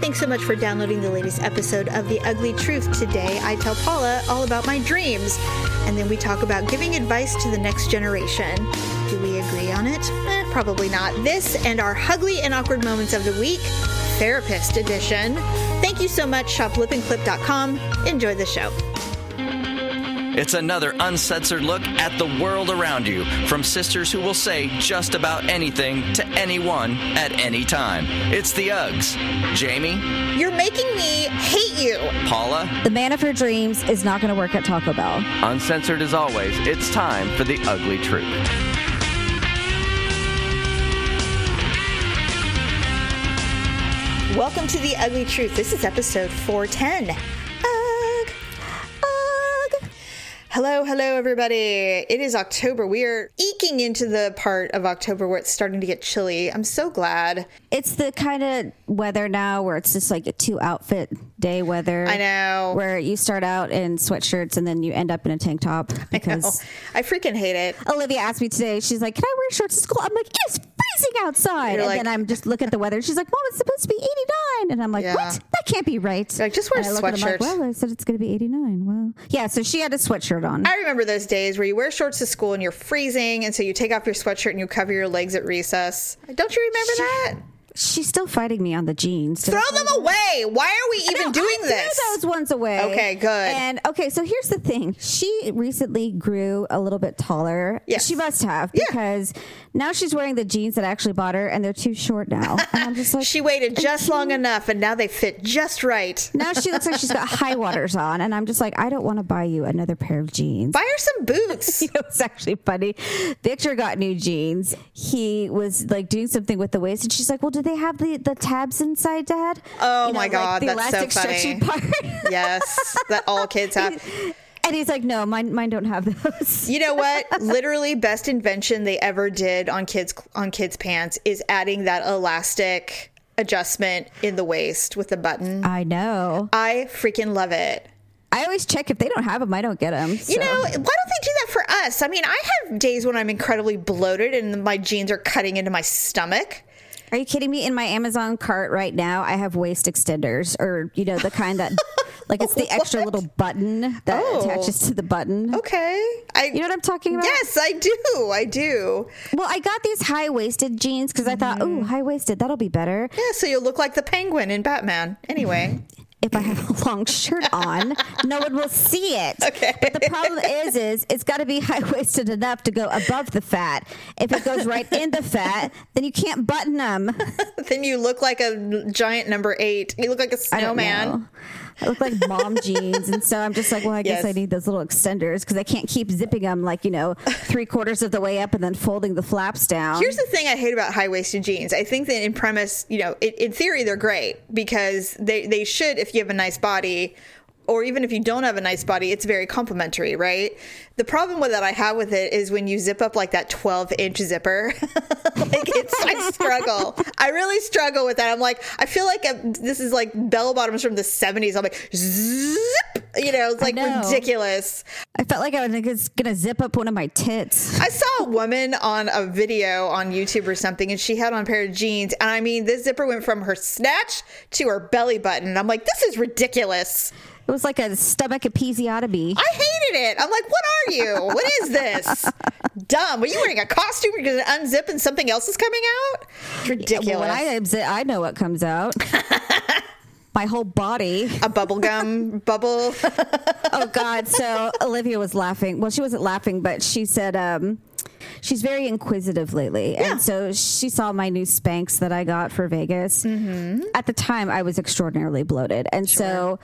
thanks so much for downloading the latest episode of The Ugly Truth. Today, I tell Paula all about my dreams, and then we talk about giving advice to the next generation. Do we agree on it? Eh, probably not. This and our ugly and awkward moments of the week, therapist edition. Thank you so much, shoplipandclip.com. Enjoy the show. It's another uncensored look at the world around you from sisters who will say just about anything to anyone at any time. It's the Uggs. Jamie, You're making me hate you. Paula, The man of her dreams is not going to work at Taco Bell. uncensored as always, it's time for the ugly truth. Welcome to The Ugly Truth. This is episode 410. Hello, hello, everybody. It is October. We are eking into the part of October where it's starting to get chilly. I'm so glad. It's the kind of weather now where it's just like a two outfit day weather. I know. Where you start out in sweatshirts and then you end up in a tank top I know. because I freaking hate it. Olivia asked me today, she's like, Can I wear shorts to school? I'm like, It's freezing outside. You're and like- then I'm just looking at the weather. She's like, Mom, it's supposed to be 89. And I'm like, Yeah. What? That can't be right. You're like, "Just wear And I look at it, I'm sweatshirt." Like, well, I said it's going to be 89. Well, yeah, so she had a sweatshirt on. I remember those days where you wear shorts to school and you're freezing, and so you take off your sweatshirt and you cover your legs at recess. Don't you remember that? She's still fighting me on the jeans. Throw them away. Why are we even No, doing I this? Threw those ones away. Okay, good. And okay, so here's the thing: she recently grew a little bit taller. Yes. she must have Yeah. Now she's wearing the jeans that I actually bought her, and they're too short now. And I'm just like, She waited just long enough, and now they fit just right. now she looks like she's got high waters on, and I'm just like, I don't want to buy you another pair of jeans. Buy her some boots. You know, it's actually funny. Victor got new jeans. He was like doing something with the waist, and she's like, "Well, do they have the, the tabs inside, Dad?" Oh You know, my like God, the that's so elastic stretchy funny. part. yes, that all kids have. And he's like, "No, mine mine don't have those." You know what? Literally, best invention they ever did on kids on kids pants is adding that elastic adjustment in the waist with the button. I know. I freaking love it. I always check if they don't have them, I don't get them. You know, why don't they do that for us? I mean, I have days when I'm incredibly bloated and my jeans are cutting into my stomach. Are you kidding me? In my Amazon cart right now, I have waist extenders, or you know, the kind that, like, it's the extra little button that Oh. attaches to the button. Okay. I You know what I'm talking about? Yes, I do. I do. Well, I got these high waisted jeans because I thought, Mm-hmm. oh, high waisted, that'll be better. Yeah, so you'll look like the penguin in Batman. Anyway. If I have a long shirt on, no one will see it. Okay. But the problem is, is it's got to be high waisted enough to go above the fat. If it goes right in the fat, then you can't button them. then you look like a giant number eight. You look like a snowman. I look like mom jeans, and so I'm just like, well, I guess Yes. I need those little extenders because I can't keep zipping them like you know three quarters of the way up and then folding the flaps down. Here's the thing I hate about high waisted jeans. I think that in premise, you know, in, in theory, they're great because they, they should, if you have a nice body, or even if you don't have a nice body, it's very complimentary, right? The problem with that I have with it is when you zip up like that 12 inch zipper, like it's, I struggle. I really struggle with that. I'm like, I feel like this is like bell bottoms from the 70s. I'm like, zip, you know, it's like ridiculous. I felt like I was gonna zip up one of my tits. I saw a woman on a video on YouTube or something, and she had on a pair of jeans. And I mean, this zipper went from her snatch to her belly button. And I'm like, this is ridiculous. It was like a stomach episiotomy. I hated it. I'm like, what are you? What is this? Dumb. Are you wearing a costume? You're going to unzip and something else is coming out? Ridiculous. Well, when I unzip, I know what comes out. my whole body. a bubblegum bubble. Oh God! So Olivia was laughing. Well, she wasn't laughing, but she said. um She's very inquisitive lately. Yeah. And so she saw my new Spanx that I got for Vegas. Mm-hmm. At the time, I was extraordinarily bloated. And so,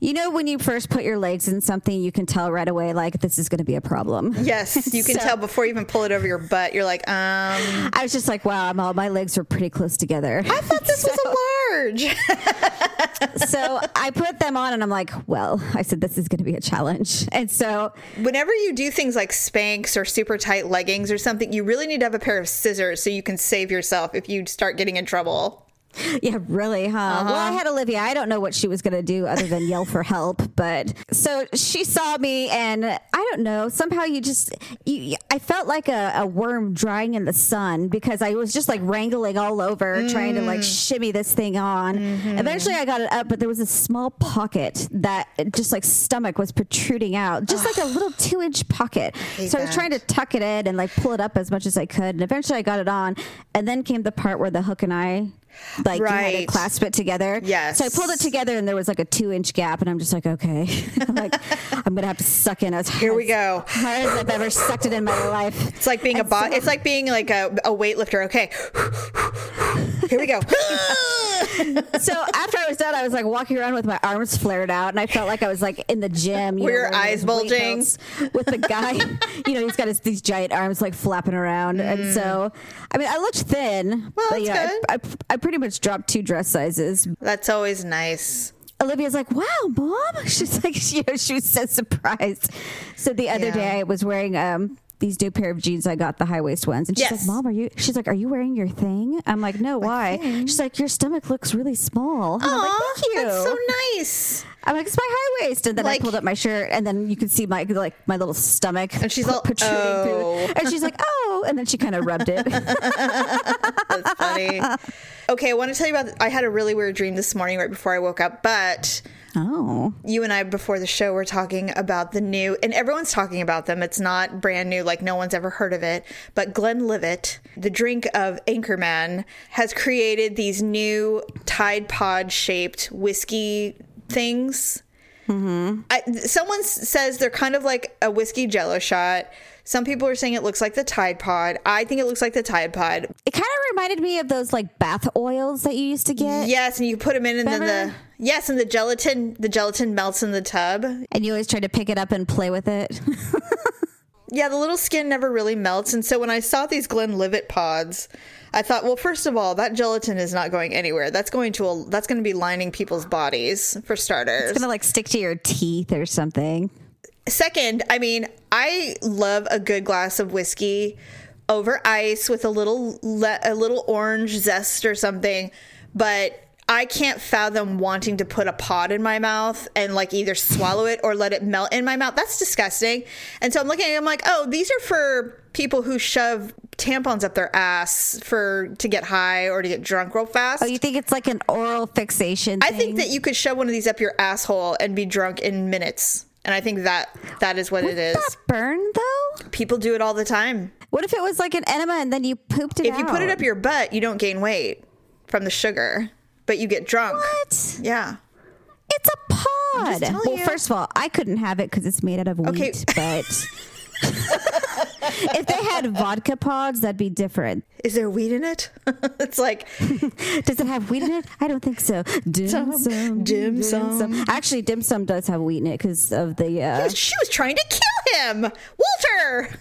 you know, when you first put your legs in something, you can tell right away, like, this is going to be a problem. yes, you can So- tell before you even pull it over your butt. You're like, um, I was just like, wow, I'm all, my legs are pretty close together. I thought this was a large. so I put them on and I'm like, well, I said, this is going to be a challenge. And so Whenever you do things like Spanx or super tight leggings or something, you really need to have a pair of scissors so you can save yourself if you start getting in trouble. Yeah, really, huh? Uh-huh. Well, I had Olivia. I don't know what she was going to do other than yell for help. But so she saw me, and I don't know. Somehow you just, you, I felt like a, a worm drying in the sun because I was just like wrangling all over, trying to Mm. like shimmy this thing on. Mm-hmm. Eventually, I got it up, but there was a small pocket that just like stomach was protruding out, just like a little two inch pocket. hate So I was trying to tuck it in and like pull it up as much as I could. And eventually, I got it on. And then came the part where the hook and I. Like you had to clasp it together. Yes. So I pulled it together and there was like a two inch gap and I'm just like, okay. I'm like, I'm gonna have to suck in as Here we go. hard as I've ever sucked it in my life. It's like being a And bo- so- It's like being like a, a weightlifter. Okay, here we go. So after I was done, I was like walking around with my arms flared out and I felt like I was like in the gym. You Were know, your eyes bulging? With the guy, you know, he's got his, these giant arms like flapping around. And so, I mean, I looked thin. Mm. Well, but, you know, I, I, I pretty much dropped two dress sizes. That's always nice. Olivia's like, "Wow, mom!" She's like, know, she was so surprised. So the other Yeah. day, I was wearing um these new pair of jeans. I got the high waist ones, and she's Yes. like, "Mom, are you?" She's like, "Are you wearing your thing?" I'm like, "No, why?" She's like, "Your stomach looks really small." And I'm like, "Thank you." That's so nice. I'm like, "It's my high waist," and then Like- I pulled up my shirt, and then you can see my like my little stomach, And she's all, protruding "Oh." through, and she's like, "Oh," and then she kind of rubbed it. That's funny. okay, I want to tell you about. I had a really weird dream this morning right before I woke up, but oh, you and I before the show were talking about the new, and everyone's talking about them. It's not brand new, like no one's ever heard of it. But Glenlivet, the drink of Anchorman, has created these new Tide Pod shaped whiskey things. Mm-hmm. I, someone says they're kind of like a whiskey jello shot. Some people are saying it looks like the Tide Pod. I think it looks like the Tide Pod. it kind of reminded me of those like bath oils that you used to get. Yes, and you put them in, and then the yes, and the gelatin, the gelatin melts in the tub. And you always try to pick it up and play with it. Yeah, the little skin never really melts, and so when I saw these Glenlivet pods, I thought, well, first of all, that gelatin is not going anywhere. That's going to a, that's going to be lining people's bodies for starters. It's gonna like stick to your teeth or something. Second, I mean, I love a good glass of whiskey over ice with a little le- a little orange zest or something, but I can't fathom wanting to put a pod in my mouth and like either swallow it or let it melt in my mouth. That's disgusting. And so I'm looking at it, I'm like, "Oh, these are for people who shove tampons up their ass for to get high or to get drunk real fast." Oh, you think it's like an oral fixation? I thing? think that you could shove one of these up your asshole and be drunk in minutes. And I think that that is what it is. that burn though. People do it all the time. What if it was like an enema and then you pooped it If you put it up your butt, you don't gain weight from the sugar, but you get drunk. what? Yeah. It's a pod. Well, you. first of all, I couldn't have it because it's made out of wheat. Okay. But if they had vodka pods, that'd be different. Is there weed in it? it's like Does it have weed in it? I don't think so. Dim Some- sum, dim sum. Actually, dim sum does have weed in it because of the. Uh, she was trying to kill him. Walter.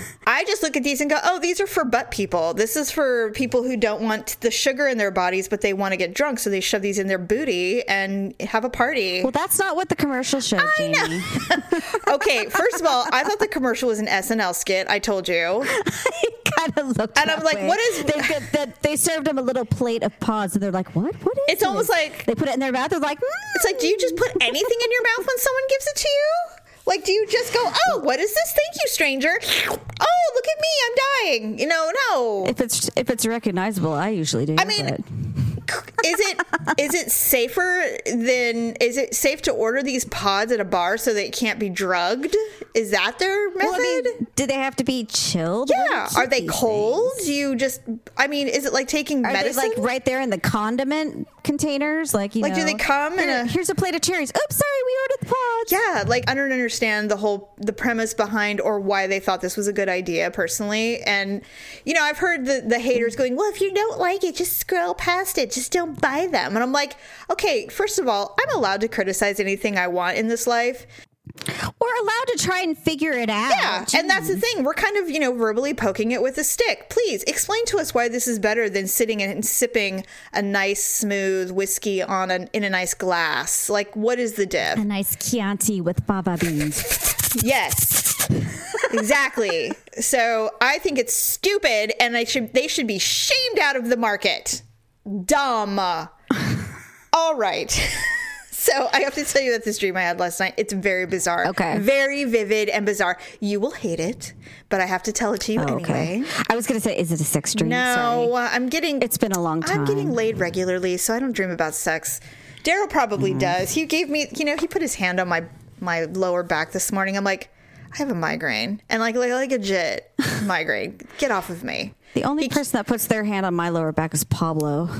I just look at these and go, "Oh, these are for butt people. This is for people who don't want the sugar in their bodies, but they want to get drunk, so they shove these in their booty and have a party." well, that's not what the commercial showed, Jamie. okay, first of all, I thought the commercial was an SNL skit. I told you. kind of looked. And I'm like, way. what is- They, they, they, served them a little plate of pods, and they're like, "What? What is?" It's almost like- they put it in their mouth. They're like, It's like, do you just put hmm. anything in your mouth when someone gives it to you? Like, do you just go, "Oh, what is this? Thank you, stranger." Oh, look at me, I'm dying. You know, no. If it's if it's recognizable, I usually do. I mean, but- is it is it safer than is it safe to order these pods at a bar so they can't be drugged? Is that their method? well, I mean, do they have to be chilled? Where do you yeah. Are they cold? things? You just? I mean, is it like taking Are medicine? like right there in the condiment containers? Like you Like, do they come in "Here- a- here's a plate of cherries. Oops, sorry, we ordered the pods. Yeah, like I don't understand the whole the premise behind or why they thought this was a good idea personally. And you know, I've heard the the haters going, "Well, if you don't like it, just scroll past it. Just don't buy them." And I'm like, "Okay, first of all, I'm allowed to criticize anything I want in this life." We're allowed to try and figure it out. Yeah, and that's the thing. We're kind of, you know, verbally poking it with a stick. Please explain to us why this is better than sitting and sipping a nice smooth whiskey on an in a nice glass. Like what is the diff? a nice Chianti with fava beans. Yes. exactly. So I think it's stupid and I should they should be shamed out of the market. dumb. All right. So I have to tell you about this dream I had last night. It's very bizarre. Okay. Very vivid and bizarre. You will hate it, but I have to tell it to you anyway. I was going to say, is it a sex dream? No, Sorry. uh, I'm getting. It's been a long time. I'm getting laid regularly, so I don't dream about sex. Daryl probably Mm-hmm. does. He gave me, you know, he put his hand on my my lower back this morning. I'm like, I have a migraine, and like like, like a legit migraine. Get off of me. The only person that puts their hand on my lower back is Pablo.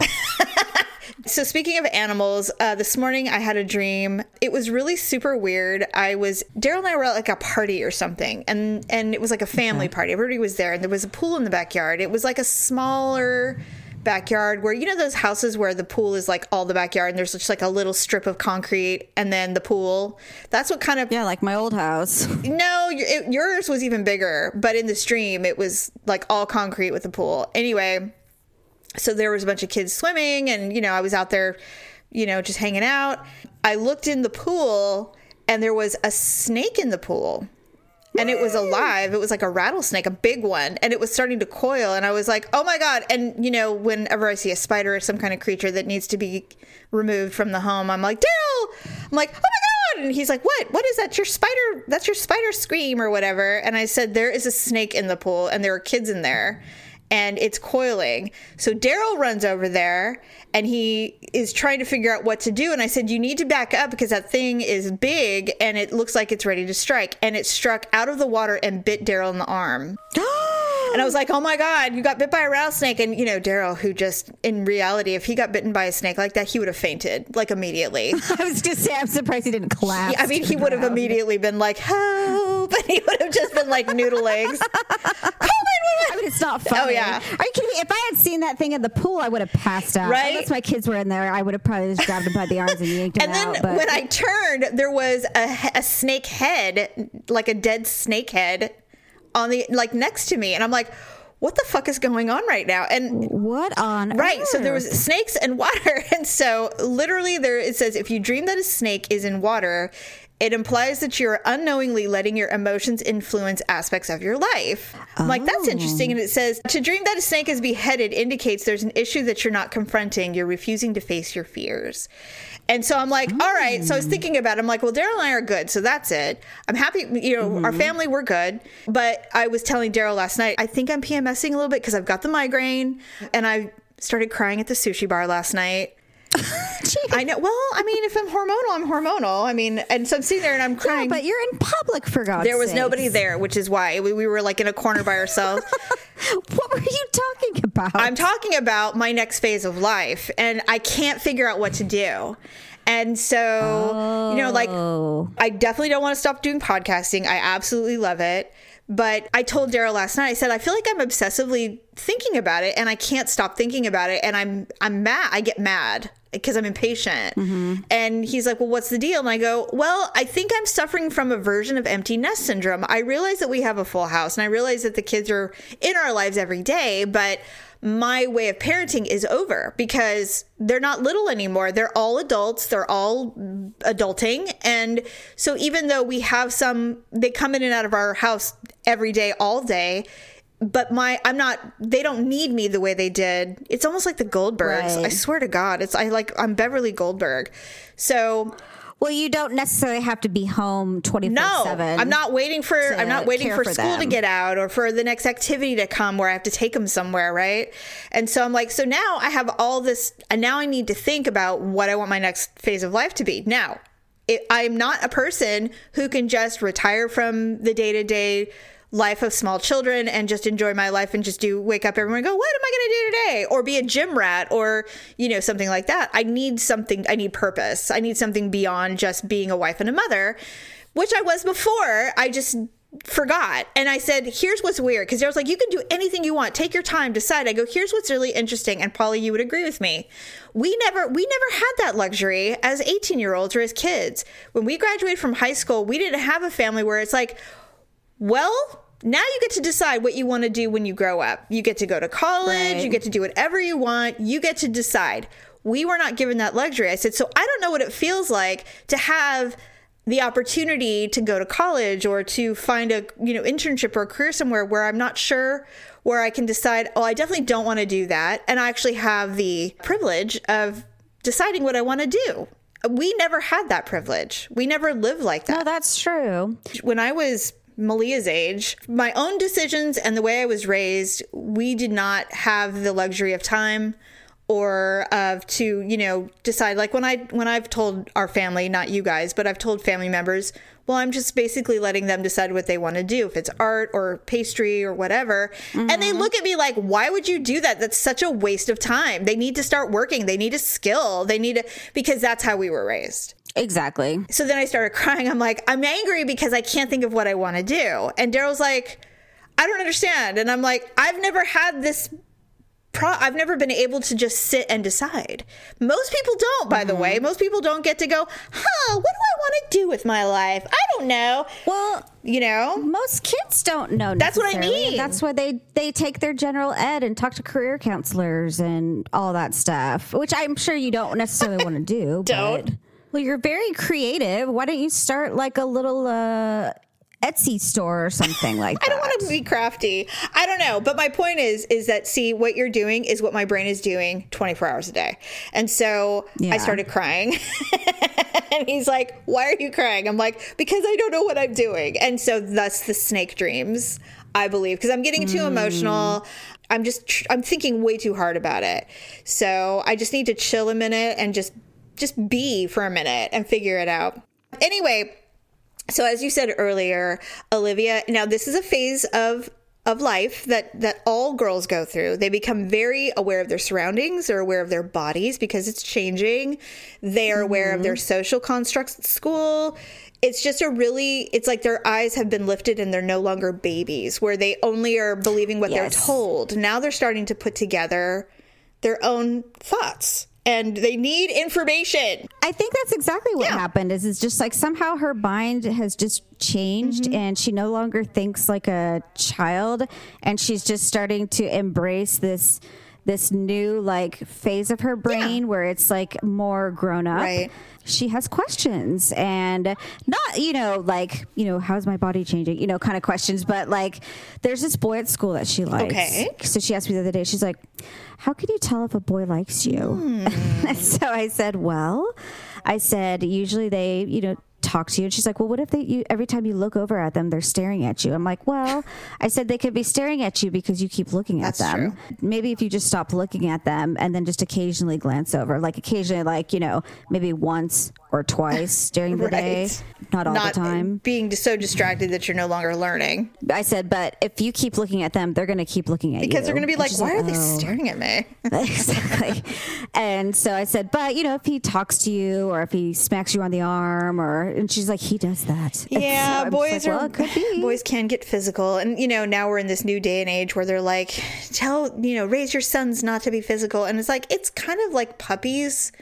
So speaking of animals, uh, this morning I had a dream. It was really super weird. I was Daryl and I were at like a party or something, and and it was like a family party. Everybody was there, and there was a pool in the backyard. It was like a smaller backyard where you know those houses where the pool is like all the backyard, and there's just like a little strip of concrete, and then the pool. That's what kind of yeah, like my old house. no, it, yours was even bigger, but in the stream, it was like all concrete with a pool. Anyway, so there was a bunch of kids swimming, and you know, I was out there, you know, just hanging out. I looked in the pool, and there was a snake in the pool. And it was alive. It was like a rattlesnake, a big one, and it was starting to coil. And I was like, "Oh my god!" And you know, whenever I see a spider or some kind of creature that needs to be removed from the home, I'm like, "Daryl!" I'm like, "Oh my god!" And he's like, "What? What is that? Your spider? That's your spider scream or whatever?" And I said, "There is a snake in the pool, and there are kids in there." And it's coiling. So Daryl runs over there and he is trying to figure out what to do. And I said, You need to back up because that thing is big and it looks like it's ready to strike. And it struck out of the water and bit Daryl in the arm. And I was like, oh my God, you got bit by a rattlesnake. And, you know, Daryl, who just, in reality, if he got bitten by a snake like that, he would have fainted, like immediately. I was just saying, I'm surprised he didn't collapse. I mean, he would have immediately been like, help. And he would have just been like noodle legs. Mean, it's not oh, funny. Oh, yeah. Are you kidding me? If I had seen that thing in the pool, I would have passed out. Right? Unless my kids were in there, I would have probably just grabbed him by the arms and yanked him And then out. But when I turned, there was a, a snake head, like a dead snake head, on the like next to me, and I'm like, "What the fuck is going on right now?" And what on right, so there was snakes and water, and so literally there it says, if you dream that a snake is in water. It implies that you're unknowingly letting your emotions influence aspects of your life. I'm like, that's oh. interesting. And it says, to dream that a snake is beheaded indicates there's an issue that you're not confronting. You're refusing to face your fears. And so I'm like, all right. So I was mm. thinking about it. I'm like, well, Daryl and I are good. So that's it. I'm happy. You know, our mm-hmm. family, we're good. But I was telling Daryl last night, I think I'm PMSing a little bit because I've got the migraine and I started crying at the sushi bar last night. I know. Well, I mean, if I'm hormonal, I'm hormonal. I mean, and so I'm sitting there and I'm Yeah, crying. but you're in public for God's there was sakes. nobody there, which is why we, we were like in a corner by ourselves. What were you talking about? I'm talking about my next phase of life, and I can't figure out what to do. And so, you know, like, Oh. I definitely don't want to stop doing podcasting. I absolutely love it. But I told Daryl last night, I said, I feel like I'm obsessively thinking about it and I can't stop thinking about it. And I'm, I'm mad. I get mad because I'm impatient. Mm-hmm. And he's like, Well, what's the deal? And I go, Well, I think I'm suffering from a version of empty nest syndrome. I realize that we have a full house and I realize that the kids are in our lives every day, but my way of parenting is over because they're not little anymore. They're all adults. They're all adulting. And so even though we have some, they come in and out of our house every day, all day. But my, I'm not, they don't need me the way they did. It's almost like the Goldbergs. Right. I swear to God. It's, I like, I'm Beverly Goldberg. So well, you don't necessarily have to be home 24 no, 7. I'm not waiting for I'm not waiting for, for school to get out or for the next activity to come where I have to take them somewhere, right? And so I'm like, so now I have all this, and now I need to think about what I want my next phase of life to be. Now, it, I'm not a person who can just retire from the day to day life of small children and just enjoy my life and just do wake up every morning and go, what am I going to do today? Or be a gym rat or, you know, something like that. I need something, I need purpose. I need something beyond just being a wife and a mother, which I was before. I just forgot. And I said, here's what's weird. Because there was like, you can do anything you want. Take your time, decide. I go, here's what's really interesting. And Polly, you would agree with me. We never, we never had that luxury as 18 year olds or as kids. When we graduated from high school, we didn't have a family where it's like, well, now you get to decide what you want to do when you grow up. You get to go to college, Right. you get to do whatever you want, you get to decide. We were not given that luxury. I said, so I don't know what it feels like to have the opportunity to go to college or to find a you know internship or a career somewhere where I'm not sure where I can decide, oh, I definitely don't want to do that. And I actually have the privilege of deciding what I want to do. We never had that privilege. We never lived like that. No, that's true. When I was Malia's age, my own decisions and the way I was raised, we did not have the luxury of time or of to you know decide like when i when i've told our family not you guys but i've told family members well i'm just basically letting them decide what they want to do if it's art or pastry or whatever. Mm-hmm. and they look at me like why would you do that? That's such a waste of time. They need to start working. They need a skill. They need to because that's how we were raised exactly so then i started crying i'm like i'm angry because i can't think of what i want to do and daryl's like I don't understand. And I'm like, I've never had this pro- I've never been able to just sit and decide. Most people don't, by mm-hmm. the way. Most people don't get to go, huh, what do I want to do with my life? I don't know. Well, you know, most kids don't know. That's what I mean. That's why they they take their general ed and talk to career counselors and all that stuff, which I'm sure you don't necessarily want to do. Don't. But, well, you're very creative. Why don't you start like a little uh, Etsy store or something like that. I don't want to be crafty. I don't know, but my point is is that see what you're doing is what my brain is doing 24 hours a day. And so yeah. I started crying. and he's like, "Why are you crying?" I'm like, "Because I don't know what I'm doing." And so thus the snake dreams, I believe, because I'm getting too mm. emotional. I'm just I'm thinking way too hard about it. So I just need to chill a minute and just just be for a minute and figure it out. Anyway, so as you said earlier, Olivia, now this is a phase of of life that that all girls go through. They become very aware of their surroundings, they're aware of their bodies because it's changing. They are mm-hmm. aware of their mm-hmm. social constructs at school. It's just a really it's like their eyes have been lifted and they're no longer babies where they only are believing what yes. they're told. Now they're starting to put together their own thoughts and they need information. I think that's exactly what yeah. happened. Is it's just like somehow her mind has just changed mm-hmm. and she no longer thinks like a child and she's just starting to embrace this this new like phase of her brain yeah. where it's like more grown up. Right. She has questions and not, you know, like, you know, how's my body changing, you know, kind of questions, but like there's this boy at school that she likes. Okay. So she asked me the other day, she's like, How can you tell if a boy likes you? Mm. so I said, Well, I said, usually they, you know, talk to you. And she's like, well, what if they, you, every time you look over at them, they're staring at you? I'm like, well, I said they could be staring at you because you keep looking at That's them. True. Maybe if you just stop looking at them and then just occasionally glance over, like occasionally, like, you know, maybe once or twice during the right. day, not all not the time. Being so distracted that you're no longer learning. I said, but if you keep looking at them, they're going to keep looking at because you. Because they're going to be like, why like, are they oh. staring at me? exactly. and so I said, but, you know, if he talks to you or if he smacks you on the arm or, and she's like, he does that. Yeah, so boys like, are, well, boys can get physical. And, you know, now we're in this new day and age where they're like, tell, you know, raise your sons not to be physical. And it's like, it's kind of like puppies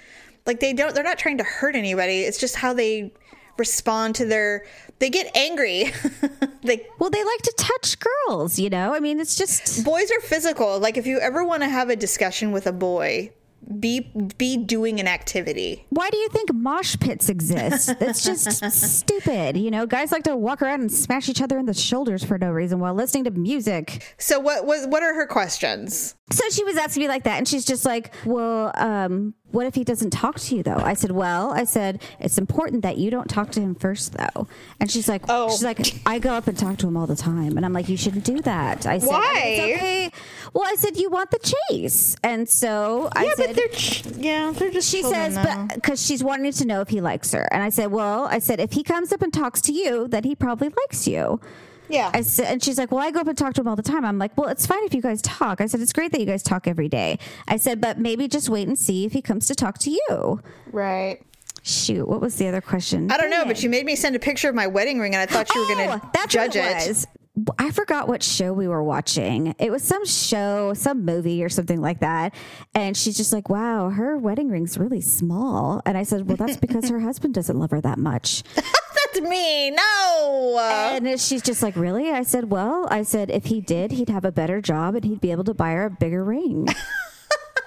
like they don't they're not trying to hurt anybody. It's just how they respond to their they get angry. they well, they like to touch girls, you know? I mean, it's just boys are physical. Like if you ever want to have a discussion with a boy, be be doing an activity. Why do you think mosh pits exist? That's just stupid. You know, guys like to walk around and smash each other in the shoulders for no reason while listening to music. So what was what are her questions? So she was asking me like that, and she's just like, "Well, um, what if he doesn't talk to you though?" I said, "Well, I said it's important that you don't talk to him first though." And she's like, "Oh, she's like, I go up and talk to him all the time," and I'm like, "You shouldn't do that." I said, oh, "Why?" Okay. Well, I said, "You want the chase," and so I yeah, said, but they're ch- yeah, they're just." She says, "But because she's wanting to know if he likes her," and I said, "Well, I said if he comes up and talks to you, then he probably likes you." Yeah. I said, and she's like, well, I go up and talk to him all the time. I'm like, well, it's fine if you guys talk. I said, it's great that you guys talk every day. I said, but maybe just wait and see if he comes to talk to you. Right. Shoot, what was the other question? I don't know, but you made me send a picture of my wedding ring, and I thought you were going to oh, judge it. Was. I forgot what show we were watching. It was some show, some movie or something like that. And she's just like, wow, her wedding ring's really small. And I said, well, that's because her husband doesn't love her that much. Me. No. And she's just like, really? I said, well, I said, if he did, he'd have a better job and he'd be able to buy her a bigger ring.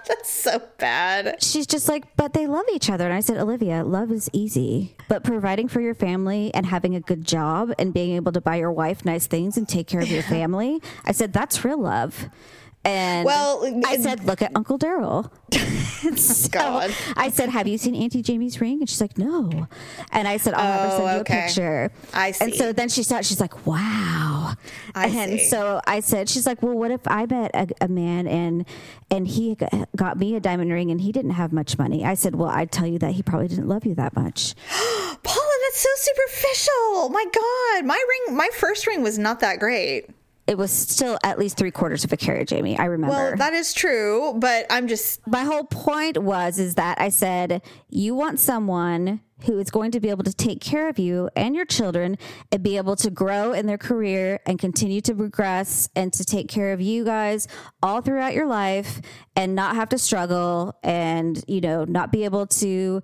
That's so bad. she's just like, but they love each other. And I said, Olivia, love is easy, but providing for your family and having a good job and being able to buy your wife nice things and take care of your family, I said, that's real love. And Well, I said, look at Uncle Daryl. so God. I said, have you seen Auntie Jamie's ring? And she's like, no. And I said, I'll have her Oh, send you okay. a picture. I see. And so then she started, she's like, wow. I and see. so I said, she's like, well, what if I met a, a man and and he got me a diamond ring and he didn't have much money? I said, well, I'd tell you that he probably didn't love you that much. Paula, that's so superficial. My God, my ring, my first ring was not that great. It was still at least three quarters of a carat, Jamie. I remember. Well, that is true, but I'm just my whole point was is that I said you want someone who is going to be able to take care of you and your children and be able to grow in their career and continue to progress and to take care of you guys all throughout your life and not have to struggle and you know not be able to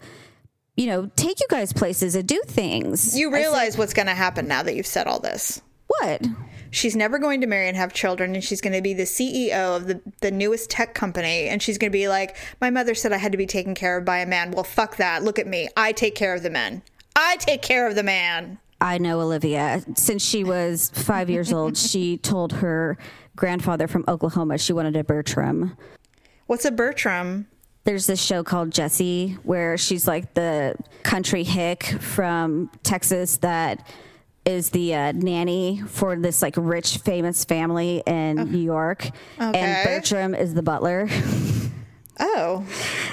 you know take you guys places and do things. you realize what's going to happen now that you've said all this. what? She's never going to marry and have children, and she's going to be the CEO of the, the newest tech company. And she's going to be like, My mother said I had to be taken care of by a man. Well, fuck that. Look at me. I take care of the men. I take care of the man. I know Olivia. Since she was five years old, she told her grandfather from Oklahoma she wanted a Bertram. What's a Bertram? there's this show called Jessie where she's like the country hick from Texas that is the uh, nanny for this like rich famous family in New York Okay. and Bertram is the butler Oh.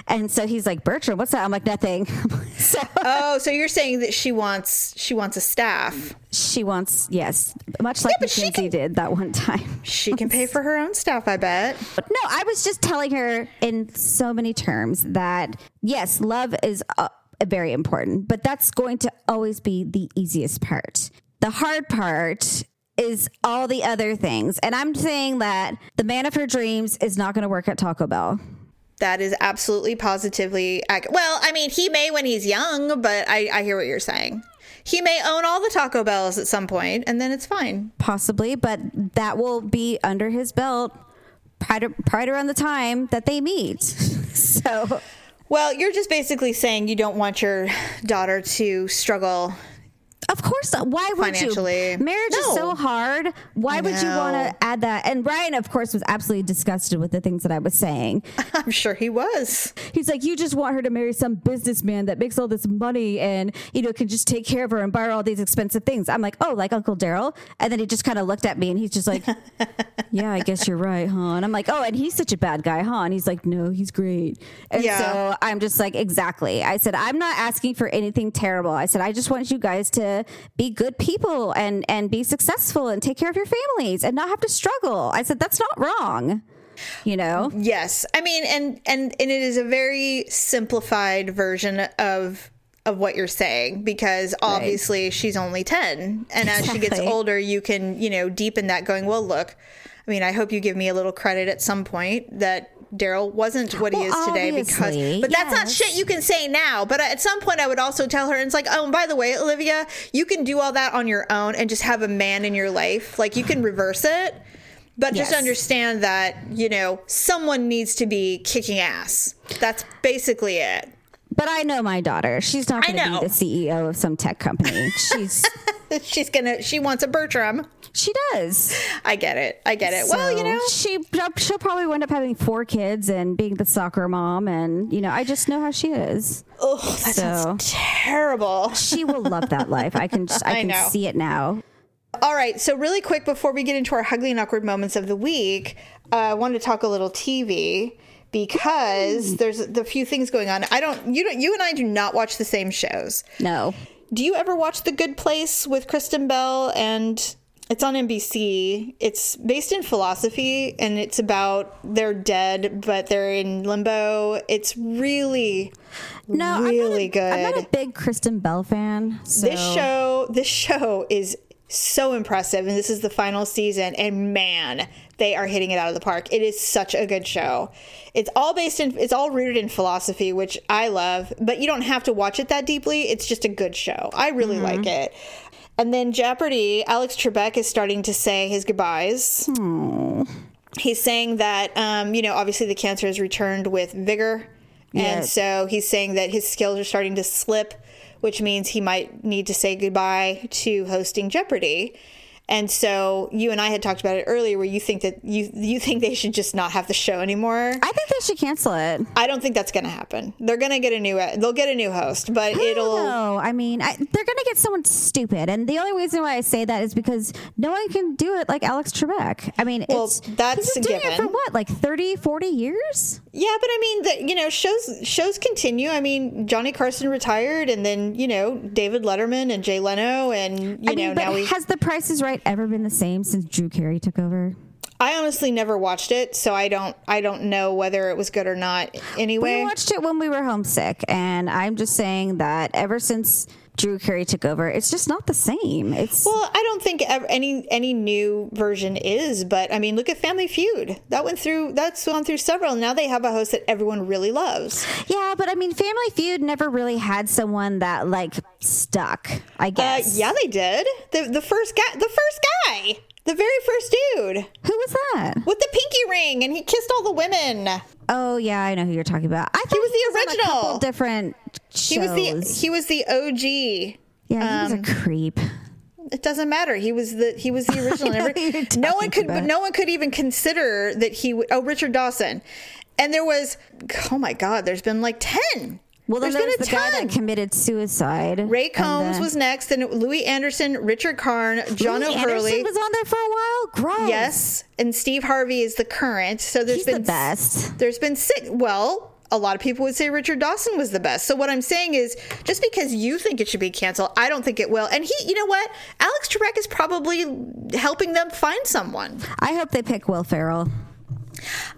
and so he's like Bertram what's that I'm like nothing so Oh, so you're saying that she wants she wants a staff. she wants yes much like but she can- did that one time She can pay for her own staff, I bet. No, I was just telling her in so many terms that yes, love is uh, very important, but that's going to always be the easiest part. The hard part is all the other things. And I'm saying that the man of her dreams is not going to work at Taco Bell. That is absolutely positively ac- well. I mean, he may when he's young, but I, I hear what you're saying. He may own all the Taco Bells at some point, and then it's fine. Possibly, but that will be under his belt right, right around the time that they meet. so Well, you're just basically saying you don't want your daughter to struggle. Of course. Why would Financially. you? Marriage is so hard. Why would you want to add that? And Ryan, of course, was absolutely disgusted with the things that I was saying. I'm sure he was. He's like, you just want her to marry some businessman that makes all this money and you know can just take care of her and buy her all these expensive things. I'm like, oh, like Uncle Daryl. And then he just kind of looked at me and he's just like, yeah, I guess you're right, huh? And I'm like, oh, and he's such a bad guy, huh? And he's like, no, he's great. And Yeah. so I'm just like, exactly. I said, I'm not asking for anything terrible. I said, I just want you guys to be good people and and be successful and take care of your families and not have to struggle. I said, that's not wrong. You know? Yes, I mean, and and and it is a very simplified version of of what you're saying because obviously she's only 10 and as she gets older you can you know deepen that going well look i mean i hope you give me a little credit at some point that daryl wasn't what he Well, is today because but that's not shit you can say now but at some point i would also tell her and it's like oh and by the way olivia you can do all that on your own and just have a man in your life like you can reverse it but just understand that, you know, someone needs to be kicking ass. That's basically it. But I know my daughter. She's not going to be the CEO of some tech company. She's She's gonna, she wants a Bertram. She does. I get it. I get it. well, you know, she she'll probably wind up having four kids and being the soccer mom, and you know, I just know how she is. oh, that so- sounds terrible. She will love that life. I can just, I, I can know. see it now. All right. So, really quick before we get into our ugly and awkward moments of the week, uh, I wanted to talk a little TV because there's the few things going on. I don't, you don't, you and I do not watch the same shows. No, Do you ever watch The Good Place with Kristen Bell? And it's on NBC. It's based in philosophy and it's about they're dead, but they're in limbo. It's really, no, really I'm good. a, I'm not a big Kristen Bell fan. So. this show, this show is so impressive, and this is the final season. And man, they are hitting it out of the park. It is such a good show. It's all based in, it's all rooted in philosophy, which I love. But you don't have to watch it that deeply. It's just a good show. I really mm-hmm. like it. And then Jeopardy, Alex Trebek is starting to say his goodbyes. he's saying that um, you know obviously the cancer has returned with vigor, and Yes. so he's saying that his skills are starting to slip, which means he might need to say goodbye to hosting Jeopardy. And so you and I had talked about it earlier, where you think that you you think they should just not have the show anymore. I think they should cancel it. I don't think that's going to happen. They're going to get a new they'll get a new host, but I it'll don't. I mean, I, they're going to get someone stupid, and the only reason why I say that is because no one can do it like Alex Trebek. I mean, Well, it's that's he's doing it for what, like 30, 40 years? Yeah, but I mean, the, you know, shows shows continue. I mean, Johnny Carson retired, and then you know David Letterman and Jay Leno, and you I mean, know now we. has The Price is Ever been the same since Drew Carey took over? I honestly never watched it, so I don't I don't know whether it was good or not. Anyway, We watched it when we were homesick, and I'm just saying that ever since Drew Carey took over, it's just not the same. It's well, I don't think any any new version is, but I mean, look at Family Feud. That went through. That's gone through several. Now they have a host that everyone really loves. yeah, but I mean, Family Feud never really had someone that like stuck. I Uh, guess. yeah, they did. The the first guy, the first guy, the very first dude Who was that? with the pinky ring, and he kissed all the women. Oh yeah, I know who you're talking about. I thought He was the a original. couple different shows. He was the he was the OG. yeah, he was um, a creep. It doesn't matter. He was the he was the original. No one could about. no one could even consider that he would. Oh, Richard Dawson, and there was oh my god. There's been like ten. Well, then there's there's been the a guy ton. that committed suicide. Ray Combs was next, then Louie Anderson, Richard Karn, John Louis O'Hurley. Anderson was on there for a while. Gross. Yes, and Steve Harvey is the current. So there's He's been the best. There's been six. Well, a lot of people would say Richard Dawson was the best. So what I'm saying is, just because you think it should be canceled, I don't think it will. And he, you know what? Alex Trebek is probably helping them find someone. I hope they pick Will Ferrell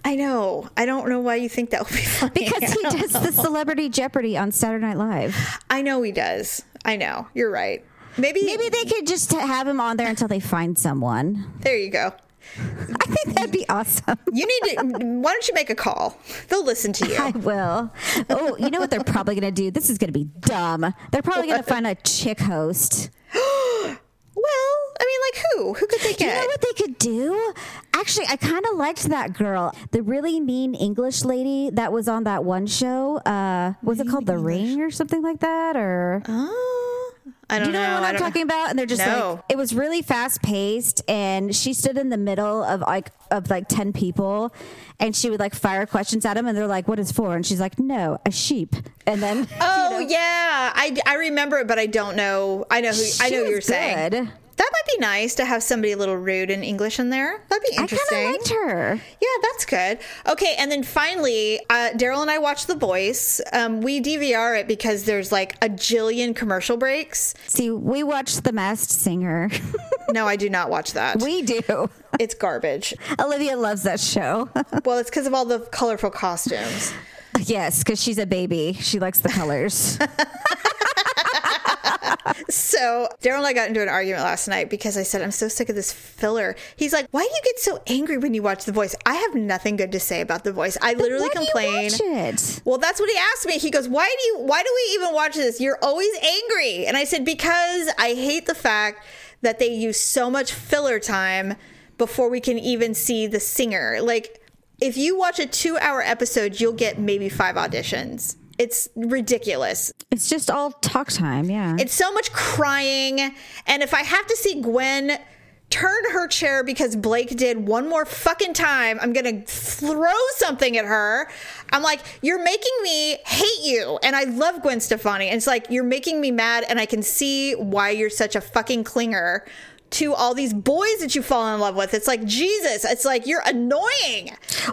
I know. I don't know why you think that would be funny. because he does the Celebrity Jeopardy on Saturday Night Live. I know he does. I know. You're right. Maybe. Maybe they could just have him on there until they find someone. There you go. I think that'd be awesome. You need to. why don't you make a call? They'll listen to you. I will. Oh, you know what they're probably going to do? This is going to be dumb. They're probably going to find a chick host. Well, I mean, like who? Who could they get? You know what they could do? Actually, I kind of liked that girl, the really mean English lady that was on that one show. Uh, was it called The Ring or something like that? Or Oh, I don't do you know, know. what I'm talking about? And they're just No. like, it was really fast paced, and she stood in the middle of like of like ten people, and she would like fire questions at them, and they're like, "What is for?" And she's like, "No, a sheep." And then Oh yeah, I, I remember it, but I don't know. I know who I know you're saying. That might be nice to have somebody a little rude in English in there. That'd be interesting. I kind of liked her. Yeah, that's good. Okay, and then finally, uh, Daryl and I watched The Voice. Um, we DVR it because there's like a jillion commercial breaks. See, we watched The Masked Singer. No, I do not watch that. we do. it's garbage. Olivia loves that show. Well, it's because of all the colorful costumes. yes, because she's a baby. She likes the colors. So Daryl and I got into an argument last night because I said I'm so sick of this filler. He's like, "Why do you get so angry when you watch The Voice?" I have nothing good to say about The Voice. I literally Why do you complain. Well, that's what he asked me. He goes, "Why do you? Why do we even watch this? You're always angry." And I said, "Because I hate the fact that they use so much filler time before we can even see the singer. Like, if you watch a two-hour episode, you'll get maybe five auditions. It's ridiculous. It's just all talk time. Yeah. It's so much crying. And if I have to see Gwen turn her chair because Blake did one more fucking time, I'm going to throw something at her. I'm like, you're making me hate you. And I love Gwen Stefani. And it's like, you're making me mad. And I can see why you're such a fucking clinger to all these boys that you fall in love with. It's like, Jesus, it's like, you're annoying.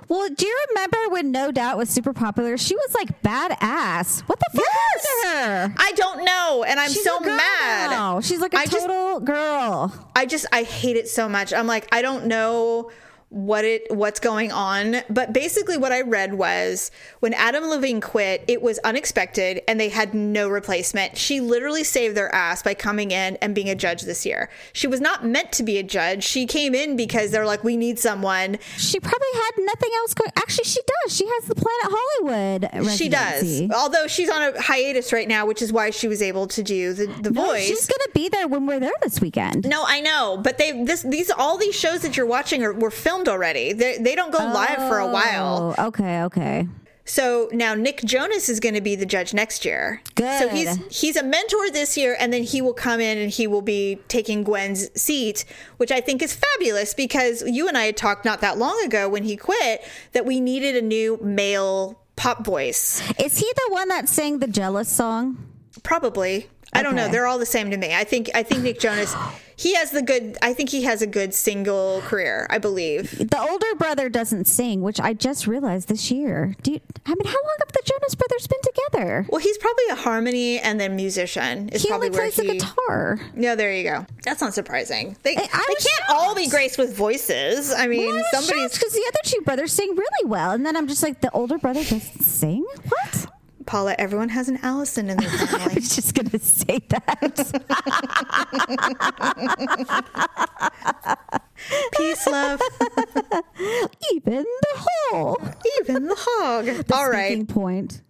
well, do you remember when No Doubt was super popular? She was like badass. What the fuck happened to her? I don't know. And I'm She's so mad. now. She's like a I just- total girl. I just I hate it so much. I'm like I don't know what it what's going on, but basically what I read was when Adam Levine quit, it was unexpected and they had no replacement. She literally saved their ass by coming in and being a judge this year. She was not meant to be a judge. She came in because they're like we need someone. She probably had nothing else going. Actually, she does. She has the Planet Hollywood. She does. Although she's on a hiatus right now, which is why she was able to do the the No, voice. she's gonna be there when we're there this weekend. No, I know, but they this these all these shows that you're watching are were filmed filmed already. They, they don't go live for a while. Oh, okay, okay. So now Nick Jonas is going to be the judge next year. Good. So he's he's a mentor this year, and then he will come in and he will be taking Gwen's seat, which I think is fabulous because you and I had talked not that long ago when he quit that we needed a new male pop voice. Is he the one that sang the Jealous song? Probably. I don't know. They're all the same to me. I think I think Nick Jonas he has the good I think he has a good single career, I believe. The older brother doesn't sing, which I just realized this year. Do you, I mean, how long have the Jonas Brothers been together? Well, he's probably a harmony and then musician is He probably only plays the guitar. Yeah, there you go. That's not surprising. They, I- I they can't all be graced with voices. I mean, somebody's because the other two brothers sing really well, and then I'm just like, the older brother doesn't sing. What? Paula. Everyone has an Allison in their family. I was just gonna say that. Peace, love, Even the whole. even the hog. all right. Point.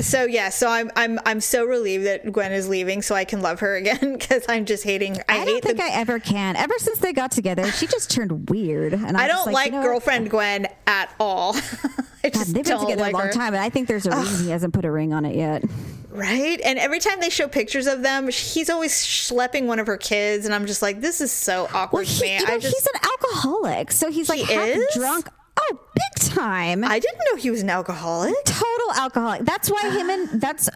So yeah. So I'm I'm I'm so relieved that Gwen is leaving, so I can love her again because I'm just hating. I, I, don't think the. I ever can. Ever since they got together, she just turned weird, and I'm I don't like, you know girlfriend Gwen at all. I God, they've been together like a long her. time, and I think there's a reason he hasn't put a ring on it yet. Right? And every time they show pictures of them, he's always schlepping one of her kids, and I'm just like, this is so awkward Well, to he, me. you know, I just, he's an alcoholic, so he's like He half is? drunk. Oh, big time! I didn't know he was an alcoholic. total alcoholic. That's why him and that's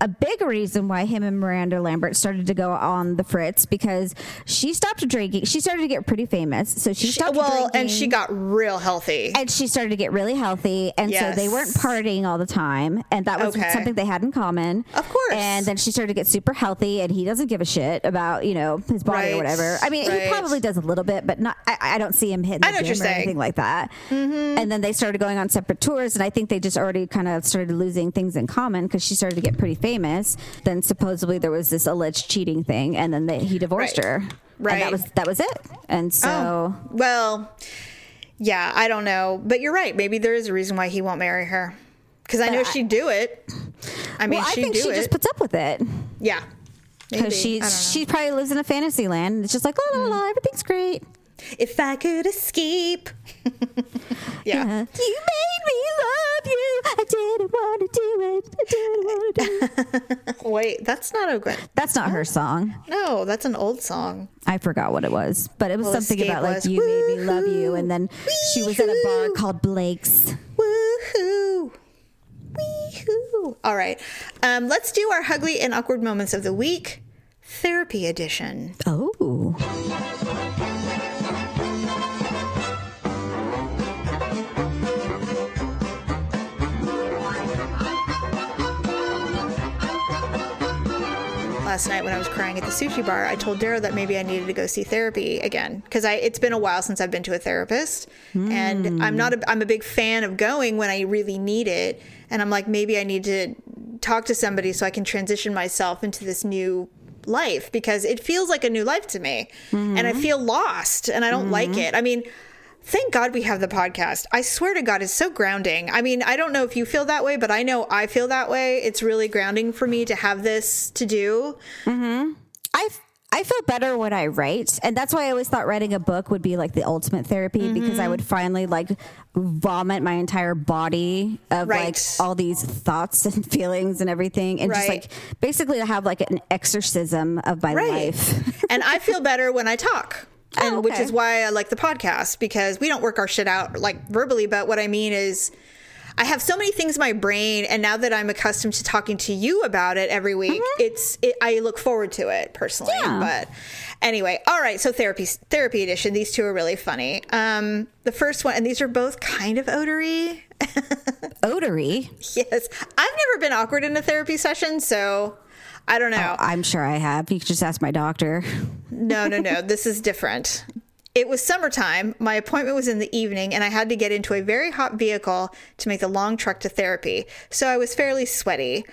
a big reason why him and Miranda Lambert started to go on the fritz because she stopped drinking. She started to get pretty famous, so she stopped well, drinking. and she got real healthy. and she started to get really healthy, and so they weren't partying all the time, and that was Okay. something they had in common. Of course. And then she started to get super healthy, and he doesn't give a shit about you know his body Right. or whatever. I mean, Right. he probably does a little bit, but not. I, I don't see him hitting the I know what gym or saying. anything like that. Mm-hmm. And then they started going on separate tours, and I think they just already kind of started losing things in common because she started to get pretty famous. Famous, then supposedly there was this alleged cheating thing, and then they, he divorced Right. her. And Right. that was that was it. And so. Oh, well, yeah, I don't know, but you're right. Maybe there is a reason why he won't marry her. Because I know she'd do it. I mean, Well, I think she it. just puts up with it yeah, because she I don't know. she probably lives in a fantasy land. And it's just like la la Mm. la, everything's great. If I could escape. yeah. You made me love you. I didn't want to do it. I didn't want to do it. Wait, that's not a good. That's not her song. No, that's an old song. I forgot what it was, but it was Well, something about like was, you made me love you, and then she was at a bar Wee-hoo. called Blake's. Woohoo! Weehoo! All right, um, let's do our ugly and awkward moments of the week, therapy edition. Oh, last night when I was crying at the sushi bar, I told Dara that maybe I needed to go see therapy again because I it's been a while since I've been to a therapist, and hmm. I'm not a, I'm a big fan of going when I really need it, and I'm like maybe I need to talk to somebody so I can transition myself into this new life because it feels like a new life to me, and I hmm. feel lost and I don't like hmm. it. I mean. Thank God we have the podcast. I swear to God, it's so grounding. I mean, I don't know if you feel that way, but I know I feel that way. It's really grounding for me to have this to do. I I feel better when I write, and that's why I always thought writing a book would be like the ultimate therapy because Mm-hmm. I would finally like vomit my entire body of Right. like all these thoughts and feelings and everything, and just like basically have like an exorcism of my Right. life. and I feel better when I talk. And Oh, which is why I like the podcast because we don't work our shit out like verbally, but what I mean is I have so many things in my brain and now that I'm accustomed to talking to you about it every week, it's it, I look forward to it personally. Mm-hmm. Yeah. But anyway, all right, so therapy therapy edition, these two are really funny. Um the first one and these are both kind of odory. Odory. yes. I've never been awkward in a therapy session, so I don't know. Oh, I'm sure I have. You could just ask my doctor. No, no, no. this is different. It was summertime. My appointment was in the evening, and I had to get into a very hot vehicle to make the long trek to therapy. So I was fairly sweaty.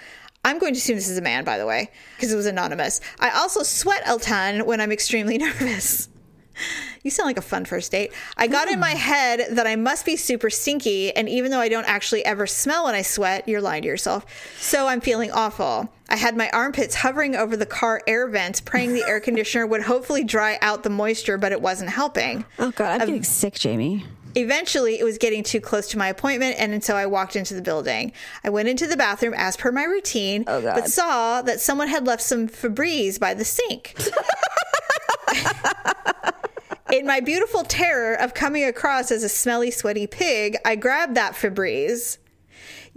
I'm going to assume this is a man, by the way, because it was anonymous. I also sweat a ton when I'm extremely nervous. You sound like a fun first date. I got in my hmm. head that I must be super stinky, and even though I don't actually ever smell when I sweat, you're lying to yourself. So I'm feeling awful. I had my armpits hovering over the car air vents, praying the air conditioner would hopefully dry out the moisture, but it wasn't helping. Oh God, I'm getting sick, Jamie. Eventually, it was getting too close to my appointment, and so I walked into the building. I went into the bathroom as per my routine, Oh, but saw that someone had left some Febreze by the sink. In my beautiful terror of coming across as a smelly, sweaty pig, I grabbed that Febreze.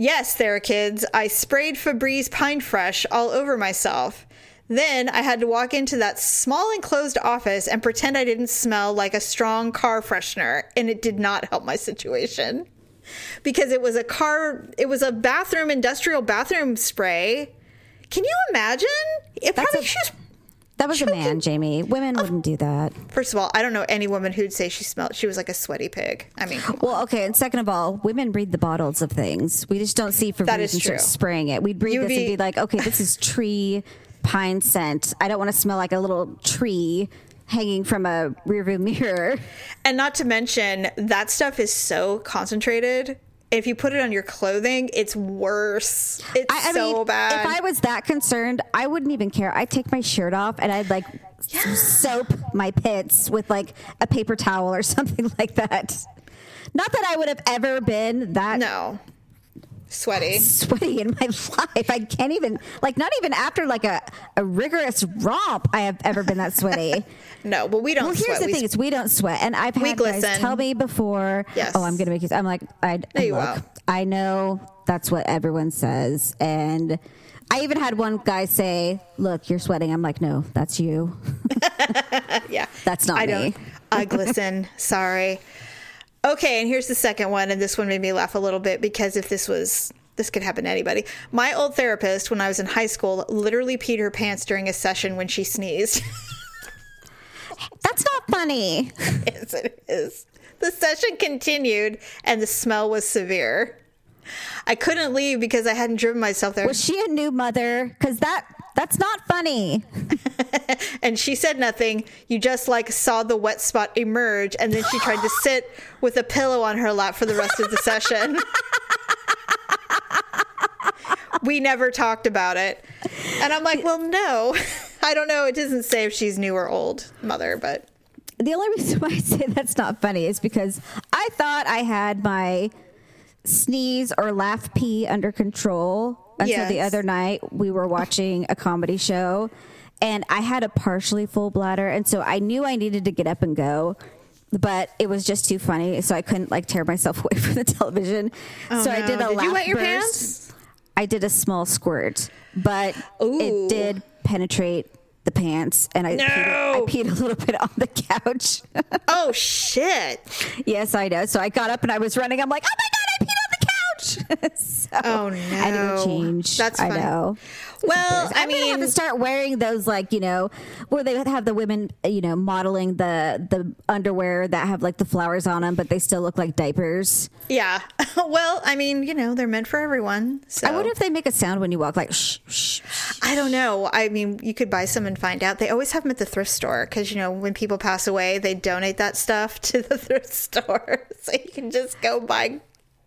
Yes, there, kids, I sprayed Febreze Pine Fresh all over myself. Then I had to walk into that small enclosed office and pretend I didn't smell like a strong car freshener, and it did not help my situation. Because it was a car, it was a bathroom, industrial bathroom spray. Can you imagine? It That's probably a- just, That was a man, Jamie. Women wouldn't do that. first of all, I don't know any woman who'd say she smelled, she was like a sweaty pig. I mean. Well, okay, and second of all, women read the bottles of things. We just don't see for That and start spraying it. We'd read You this would and be- be like, okay, this is tree pine scent. I don't want to smell like a little tree hanging from a rearview mirror. And not to mention, that stuff is so concentrated. If you put it on your clothing, it's worse. It's I, I so mean, bad. if I was that concerned, I wouldn't even care. I'd take my shirt off and I'd like soap my pits with like a paper towel or something like that. Not that I would have ever been that no. Sweaty. sweaty in my life. I can't even like not even after like a, a rigorous romp I have ever been that sweaty. No, well, we don't well, here's sweat. the We thing: is we don't sweat, and I've had guys tell me before. Yes. Oh, I'm gonna make you. I'm like, I No, you look. I know that's what everyone says, and I even had one guy say, "Look, you're sweating." I'm like, "No, that's you." yeah. That's not I me. don't. I glisten. Sorry. Okay, and here's the second one, and this one made me laugh a little bit because if this was this could happen to anybody. My old therapist, when I was in high school, literally peed her pants during a session when she sneezed. That's not funny. yes, it is. The session continued, and the smell was severe. I couldn't leave because I hadn't driven myself there. Was she a new mother? Because that that's not funny. and she said nothing. You just like saw the wet spot emerge, and then she tried to sit with a pillow on her lap for the rest of the session. we never talked about it. And I'm like, well, no. I don't know. It doesn't say if she's new or old mother, but The only reason why I say that's not funny is because I thought I had my sneeze or laugh pee under control until the other night we were watching a comedy show and I had a partially full bladder and so I knew I needed to get up and go but it was just too funny so I couldn't like tear myself away from the television oh, so I did a Did you wet your burst. pants? I did a small squirt but Ooh. it did penetrate the pants and I, peed, I peed a little bit on the couch oh shit. Yes, I know. So I got up and I was running. I'm like, oh my god, so Oh, I had to no. change. That's I know. Well, I I'm gonna mean- to start wearing those, like you know, where they have the women, you know, modeling the the underwear that have like the flowers on them, but they still look like diapers. Yeah. well, I mean, you know, they're meant for everyone. So I wonder if they make a sound when you walk, like shh, shh. shh. I don't know. I mean, you could buy some and find out. They always have them at the thrift store because, you know, when people pass away, they donate that stuff to the thrift store. So you can just go buy.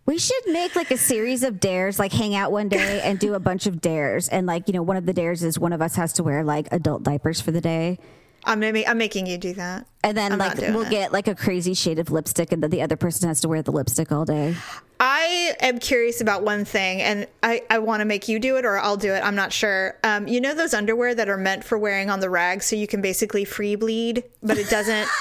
We should make like a series of dares, like hang out one day and do a bunch of dares, and like you know, one of the dares is one of us has to wear like adult diapers for the day. I'm, I'm making you do that. And then I'm like we'll it. get like a crazy shade of lipstick, and then the other person has to wear the lipstick all day. I am curious about one thing, and I, I want to make you do it or I'll do it. I'm not sure. Um, you know those underwear that are meant for wearing on the rag so you can basically free bleed, but it doesn't.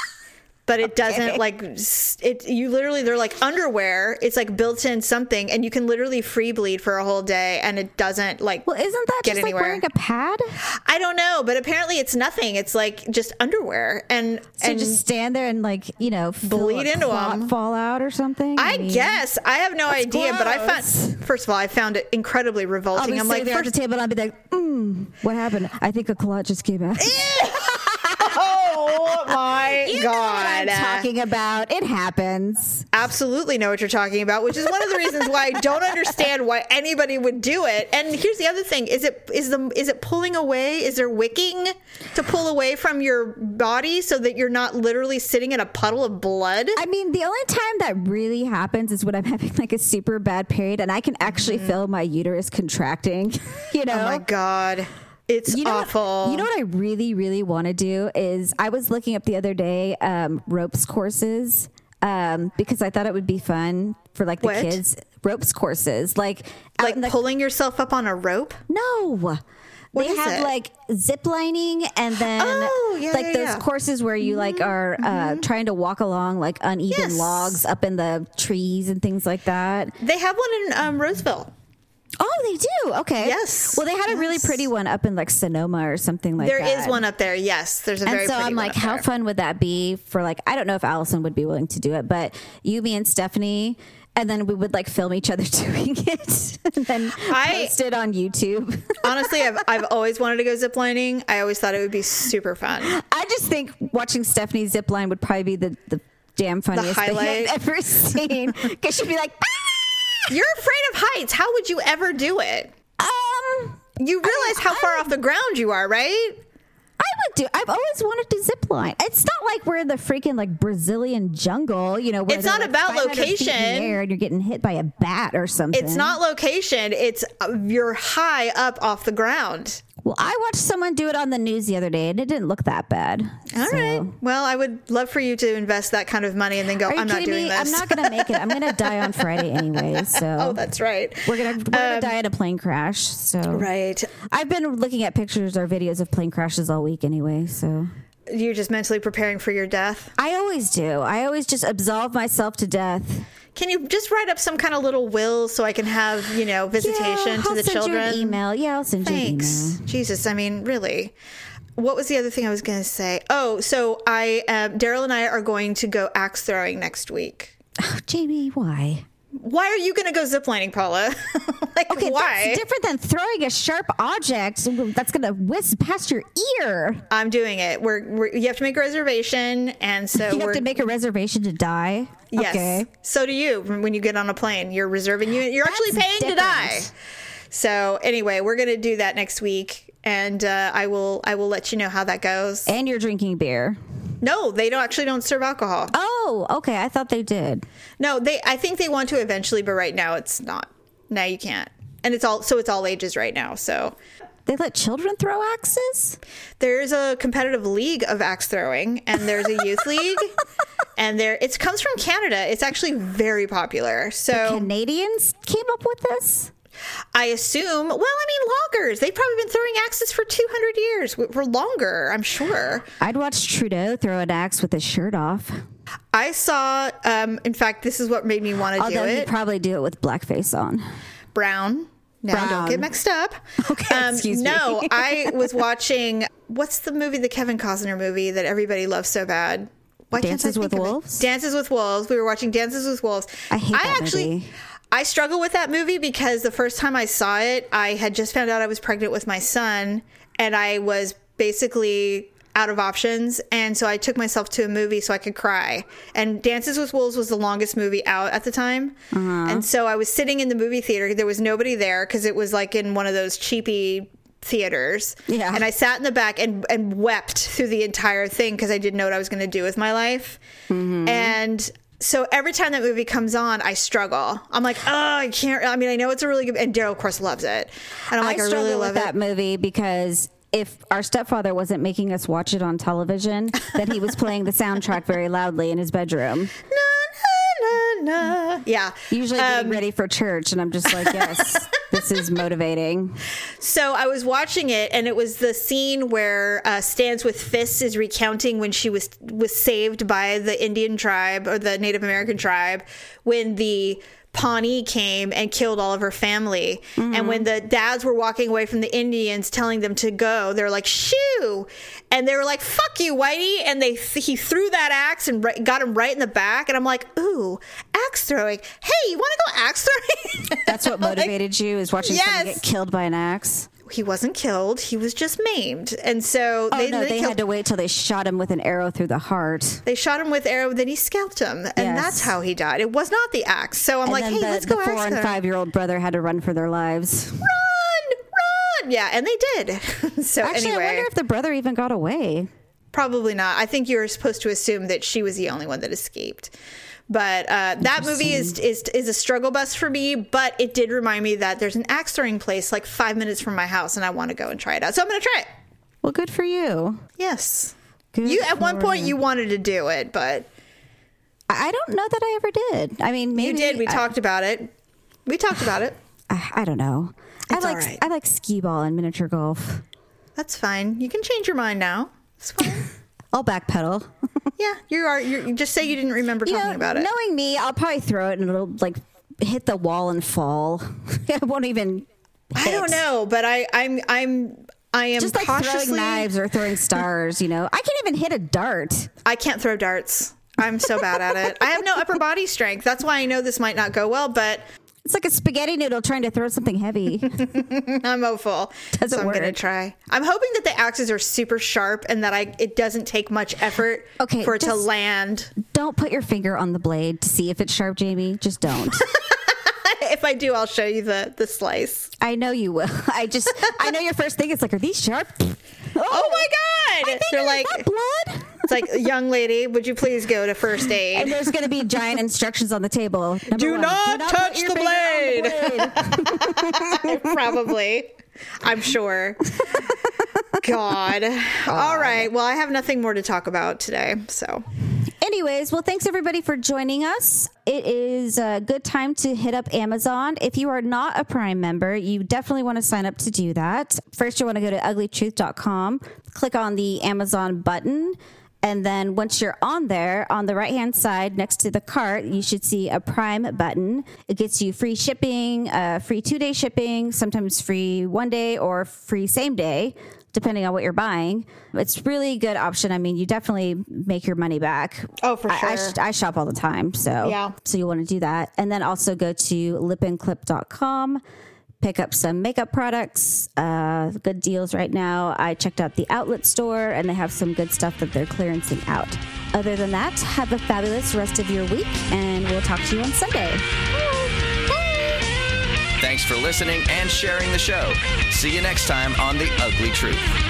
But it doesn't like it. You literally, they're like underwear. It's like built in something, and you can literally free bleed for a whole day, and it doesn't like. Well, isn't that just anywhere. like wearing a pad? I don't know, but apparently it's nothing. It's like just underwear, and So and just stand there and like you know Bleed into clot 'em. fall out or something. I mean, guess I have no idea, but I found first of all I found it incredibly revolting. I'm like, first, table and I'll be like, mm, "What happened? I think a clot just came out." oh my You know god! what I'm talking about. It happens. Absolutely know what you're talking about, which is one of the reasons why I don't understand why anybody would do it. And here's the other thing: is it is the is it pulling away? Is there wicking to pull away from your body so that you're not literally sitting in a puddle of blood? I mean, the only time that really happens is when I'm having like a super bad period and I can actually mm-hmm. feel my uterus contracting. you know, oh my god, it's you know awful. What, you know what I really, really want to do is I was looking up the other day um, ropes courses. um, because I thought it would be fun for like the What? kids ropes courses, like Like the- pulling yourself up on a rope. no. What they have it? like zip lining and then Oh, yeah, like yeah, those yeah. Mm-hmm. courses where you like are uh, trying to walk along like uneven Yes. logs up in the trees and things like that. They have one in um, Roseville. Oh, they do. Okay. Yes. Well, they had a really pretty one up in like Sonoma or something like There There is one up there. Yes, there's a very. And very so I'm like, how there. fun would that be for like I don't know if Allison would be willing to do it, but you, me, and Stephanie, and then we would like film each other doing it, and then I- post it on YouTube. Honestly, I've I've always wanted to go ziplining. I always thought it would be super fun. I just think watching Stephanie zip line would probably be the the damn funniest thing highlight. I've ever seen because she'd be like, You're afraid of heights. How would you ever do it? um. You realize how far off the ground you are, right? I would do. I've always wanted to zip line. It's not like we're in the freaking like Brazilian jungle, you know. Where It's not like, about 500 in the location. air and you're getting hit by a bat or something. It's not location. It's uh, you're high up off the ground. Well, I watched someone do it on the news the other day, and it didn't look that bad. All So- right. Well, I would love for you to invest that kind of money and then go. I'm not doing me? this. I'm not going to make it. I'm going to die on Friday anyway. So oh, that's right. we're gonna we're gonna um, die in a plane crash. So Right. I've been looking at pictures or videos of plane crashes all week anyway. So You're just mentally preparing for your death. I always do. I always just absolve myself to death. Can you just write up some kind of little will so I can have you know visitation Yeah, to the send children? You an email. Yeah, I'll send you an Thanks. Jesus, I mean, really. What was the other thing I was going to say? Oh, so I, um, Daryl and I are going to go axe throwing next week. Oh, Jamie, why? Why are you going to go ziplining, Paula? like, Okay, why? that's different than throwing a sharp object that's going to whiz past your ear. I'm doing it. We're, we're you have to make a reservation, and so You have to make a reservation to die. yes. Okay. So do you when you get on a plane. You're reserving you. You're actually That's paying to die. So anyway, we're going to do that next week, and uh, I will I will let you know how that goes. And you're drinking beer. No, they don't actually don't serve alcohol. Oh, okay. I thought they did. No, they. I think they want to eventually, but right now it's not. Now you can't, and it's all so it's all ages right now. So They let children throw axes? there's a competitive league of axe throwing, and there's a youth league, and there it comes from Canada. It's actually very popular. So Canadians came up with this? I assume. Well, I mean, loggers. They've probably been throwing axes for 200 years, for longer. I'm sure. I'd watch Trudeau throw an axe with his shirt off. I saw. Um, in fact, this is what made me want to do Although he'd it. probably do it with blackface on. Brown. No, don't get mixed up. Okay, excuse me. no, I was watching. What's the movie, the Kevin Costner movie that everybody loves so bad? Why I Dances with think of it? Wolves? Dances with Wolves. We were watching Dances with Wolves. I hate that actually, movie. I struggle with that movie because the first time I saw it, I had just found out I was pregnant with my son, and I was basically out of options and so I took myself to a movie so I could cry and Dances with Wolves was the longest movie out at the time Uh-huh. and so I was sitting in the movie theater there was nobody there because it was like in one of those cheapy theaters Yeah. and I sat in the back and, and wept through the entire thing because I didn't know what I was going to do with my life Mm-hmm. and so every time that movie comes on, I struggle. I'm like, oh, I can't. I mean, I know it's a really good, and Daryl, of course, loves it. And I'm like, I, struggle really love that it. movie because if our stepfather wasn't making us watch it on television, then he was playing the soundtrack very loudly in his bedroom. Na, na, na. Yeah. Usually getting Um, ready for church, and I'm just like, yes, this is motivating. So I was watching it, and it was the scene where uh, Stands with Fists is recounting when she was was saved by the Indian tribe or the Native American tribe when the Pawnee came and killed all of her family. And when the dads were walking away from the Indians, telling them to go, they were like, "Shoo!" And they were like, "Fuck you, Whitey!" And they he threw that axe and got him right in the back. And I'm like, "Ooh, axe throwing! Hey, you want to go axe throwing?" That's what Like, motivated you is watching someone Yes. get killed by an axe. He wasn't killed. He was just maimed. And so Oh they, no, they, they had to wait till they shot him with an arrow through the heart. they shot him with arrow, then he scalped him. And Yes. that's how he died. It was not the axe. So I'm And like, hey, the, let's the go four axe and five year old brother had to run for their lives. Run, run. Yeah, and they did. so Actually, anyway, I wonder if the brother even got away. probably not. I think you're supposed to assume that she was the only one that escaped. But uh, that movie is, is is a struggle bus for me. But it did remind me that there's an axe throwing place like five minutes from my house, and I want to go and try it out. So I'm going to try it. Well, good for you. Yes. Good you at one point you. wanted to do it, but I don't know that I ever did. I mean, maybe You did. We I, talked about it. We talked about it. I, I don't know. I like right. I like skee ball and miniature golf. That's fine. You can change your mind now. It's fine. I'll backpedal. Yeah, you are. You're, just say you didn't remember you talking know, about it. knowing me, I'll probably throw it and it'll like hit the wall and fall. it won't even. I don't know, but I, I'm, I'm, I am Just like cautiously. throwing knives or throwing stars. You know, I can't even hit a dart. I can't throw darts. I'm so bad at it. I have no upper body strength. That's why I know this might not go well, but It's like a spaghetti noodle trying to throw something heavy. I'm hopeful. Doesn't so I'm gonna try. I'm hoping that the axes are super sharp and that I it doesn't take much effort Okay, for it to land. don't put your finger on the blade to see if it's sharp, Jamie. Just don't. if I do, I'll show you the the slice. I know you will. I just, I know your first thing is like, are these sharp? Oh my god! They're like that blood? It's like young lady, would you please go to first aid? And there's going to be giant instructions on the table. Number Do one, not put touch the on the blade. Probably. I'm sure. God. All right. Well, I have nothing more to talk about today. So Anyways, well, thanks everybody for joining us. It is a good time to hit up Amazon. If you are not a Prime member, you definitely want to sign up to do that. First, you want to go to uglytruth.com, click on the Amazon button. And then once you're on there, on the right hand side next to the cart, you should see a Prime button. It gets you free shipping, uh, free two day shipping, sometimes free one day or free same day depending on what you're buying. It's really good option. I mean, you definitely make your money back. Oh, for I- I, sure. sh- I shop all the time, so Yeah. So you want to do that, and then also go to lipandclip.com. Pick up some makeup products, uh, good deals right now. I checked out the outlet store and they have some good stuff that they're clearancing out. Other than that, have a fabulous rest of your week and we'll talk to you on Sunday. Thanks for listening and sharing the show. See you next time on The Ugly Truth.